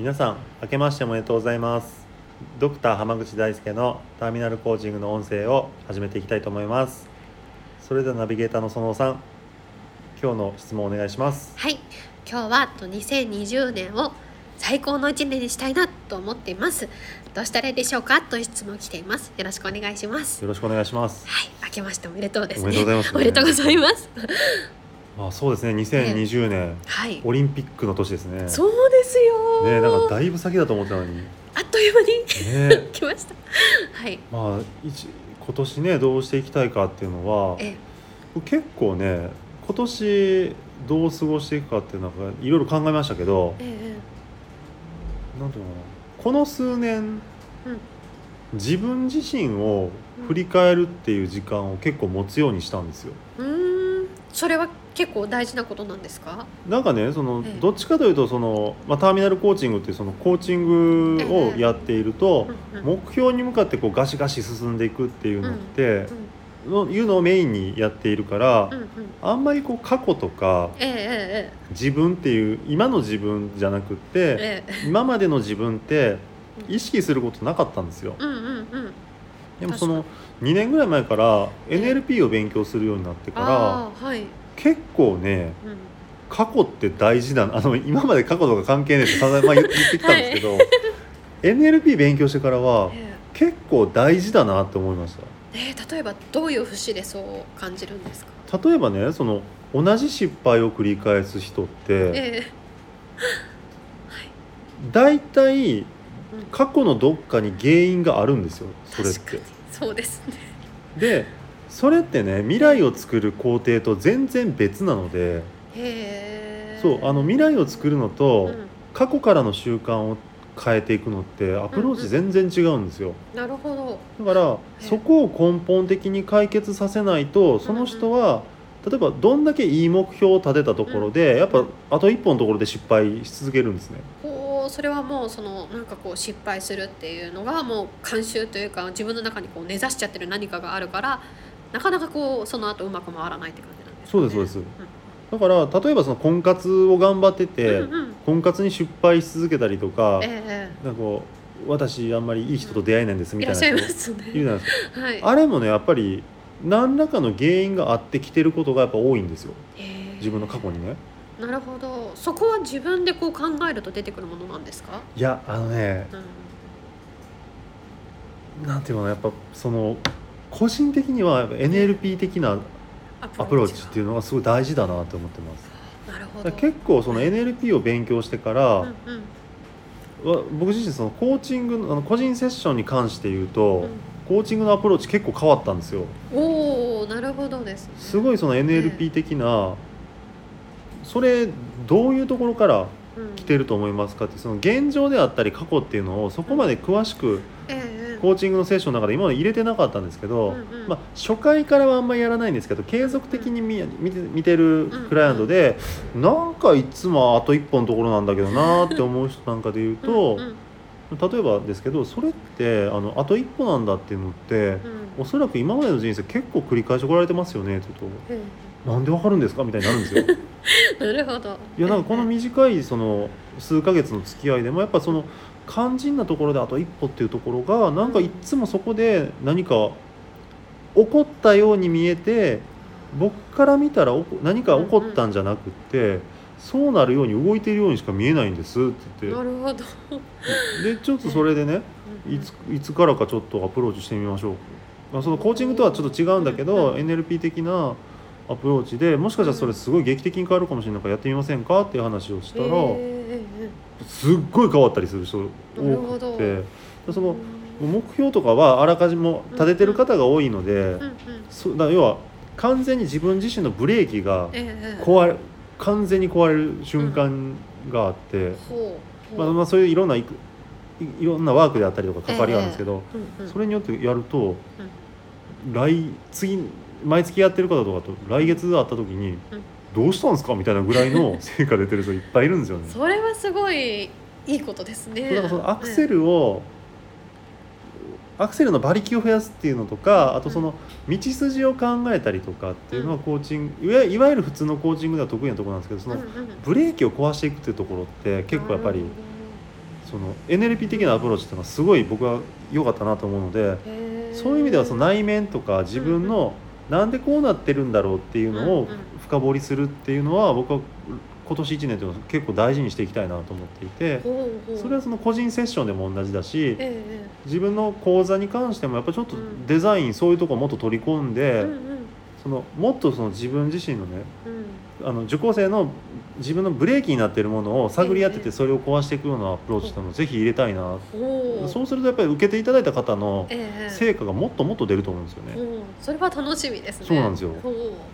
皆さん明けましておめでとうございます。ドクター濱口大輔のターミナルコーチングの音声を始めていきたいと思います。それではナビゲーターの園尾さん今日の質問お願いします。はい。今日はと2020年を最高の一年にしたいなと思っています。どうしたらいいでしょうか？という質問来ています。よろしくお願いします。よろしくお願いします。はい。明けましておめでとうですね。おめでとうございますおあそうですね。2020年、はい。オリンピックの年ですね。そうですよ。ねなんかだいぶ先だと思ってたのに。あっという間にね。来ました。はい。まあ一今年ねどうしていきたいかっていうのはえ結構ね今年どう過ごしていくかっていうのはいろいろ考えましたけどええ。なんていうのかな。この数年、うん。自分自身を振り返るっていう時間を結構持つようにしたんですよ。うーん。それは結構大事なことなんですか？なんかねそのええ。どっちかというとその、まあ、ターミナルコーチングっていうそのコーチングをやっていると、うんうん。目標に向かってこうガシガシ進んでいくっていうのってう、んのいうのをメインにやっているから、うんうん。あんまりこう過去とかえええ自分っていう今の自分じゃなくって、ええ。え今までの自分って意識することなかったんですよ。うんうんうん。でもその2年ぐらい前からええ。NLP を勉強するようになってからはい、結構ねうん、過去って大事だな。あの今まで過去とか関係ねえって散々まあ言言ってきたんですけど、NLP 勉強してからはえ結構大事だなって思いましえええ例えばどういう節でそう感じるんですか？た例えばねその同じ失敗を繰り返す人ってえ大体うん。過去のどっかに原因があるんですよそれって。そうですね。でそれってね未来を作る工程と全然別なのでそうあの未来を作るのと、うん。過去からの習慣を変えていくのってアプローチ全然違うんですよ。なるほど。だからえそこを根本的に解決させないとその人は例えばどんだけいい目標を立てたところでやっぱあと一歩のところで失敗し続けるんですね。こうそれはもうそのなんかこう失敗するっていうのがもう慣習というか自分の中にこう根ざしちゃってる何かがあるからなかなかこうその後うまく回らないって感じなんですそうですそうです。だから例えばその婚活を頑張ってて、うんうん。婚活に失敗し続けたりとかええなんかこう私あんまりいい人と出会えないんですみいらっしゃいまたいな人すねいるじゃないですか。はい。あれもねやっぱり何らかの原因があってきてることがやっぱ多いんですよ。へえ。自分の過去にね。なるほど。そこは自分でこう考えると出てくるものなんですか、いやあのねうん、なんていうのやっぱその個人的には NLP 的なアプローチっていうのがすごい大事だなと思ってます。なるほど。結構その NLP を勉強してから、うんうん。わ僕自身そのコーチングのあの個人セッションに関して言うと、うん。コーチングのアプローチ結構変わったんですよ。おおなるほどです。ねすごいその NLP 的な、それどういうところからうん。来てると思いますかってその現状であったり過去っていうのをそこまで詳しくええコーチングのセッションの中で今まで入れてなかったんですけど、うんうん。まあ、初回からはあんまりやらないんですけど継続的に見見て見てるクライアントで、なんかいつもあと一歩のところなんだけどなって思う人なんかで言うと、うんうん例えばですけどそれってあのあと一歩なんだっていうのって、うん。おそらく今までの人生結構繰り返し来られてますよねって言ううんとなんでわかるんですか？みたいになるんですよ。なるほど。いやなんかこの短いその数ヶ月の付き合いでもやっぱその肝心なところであと一歩っていうところがなんかいっつもそこで何か起こったように見えて僕から見たら何か起こったんじゃなくってそうなるように動いているようにしか見えないんですって言っなるほど。てでちょっとそれでねいついつからかちょっとアプローチしてみましょう。まあそのコーチングとはちょっと違うんだけどうん。NLP 的なアプローチでもしかしたらそれすごい劇的に変わるかもしれないからやってみませんかっていう話をしたら、えすっごい変わったりする人な多くてでそのうん目標とかはあらかじめ立ててる方が多いので、だ要は完全に自分自身のブレーキがええ壊れ完全に壊れる瞬間があって、まあ、まあそういういろんないくいいろんなワークであったりとか関わりがあるんですけど、それによってやると、来次毎月やってる方とかと来月会った時に、どうしたんですか？みたいなぐらいの 成果出てる人いっぱいいるんですよね。それはすごいいいことですね。だからそのアクセルを、アクセルの馬力を増やすっていうのとかあとその道筋を考えたりとかっていうのはコーチングいわいわゆる普通のコーチングでは得意なところなんですけどそのうんうんブレーキを壊していくっていうところって結構やっぱりその NLP 的なアプローチっていうのはすごい僕は良かったなと思うのでそういう意味ではその内面とか自分のなんでこうなってるんだろうっていうのを深掘りするっていうのは僕は今年1年というのは結構大事にしていきたいなと思っていてそれはその個人セッションでも同じだしええ自分の講座に関してもやっぱちょっとうんデザインそういうとこもっと取り込んえでそのもっとその自分自身のねうん。あの受講生の自分のブレーキになっているものを探り当てええてそれを壊していくようなアプローチっていうのをぜひ入れたいな。そうするとやっぱり受けていただいた方のええ。成果がもっともっと出ると思うんですよね。ほうそれは楽しみですね。そうなんですよ。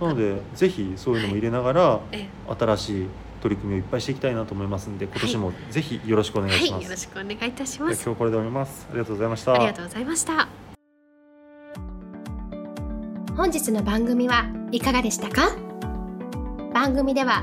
なのでぜひそういうのも入れながらえ新しい取り組みをいっぱいしていきたいなと思いますんで今年もぜひよろしくお願いえはいします。よろしくお願いいたしでます。は今日これで終わります。ありがとうございました。ありがとうございました。本日の番組はいかがでしたか？番組では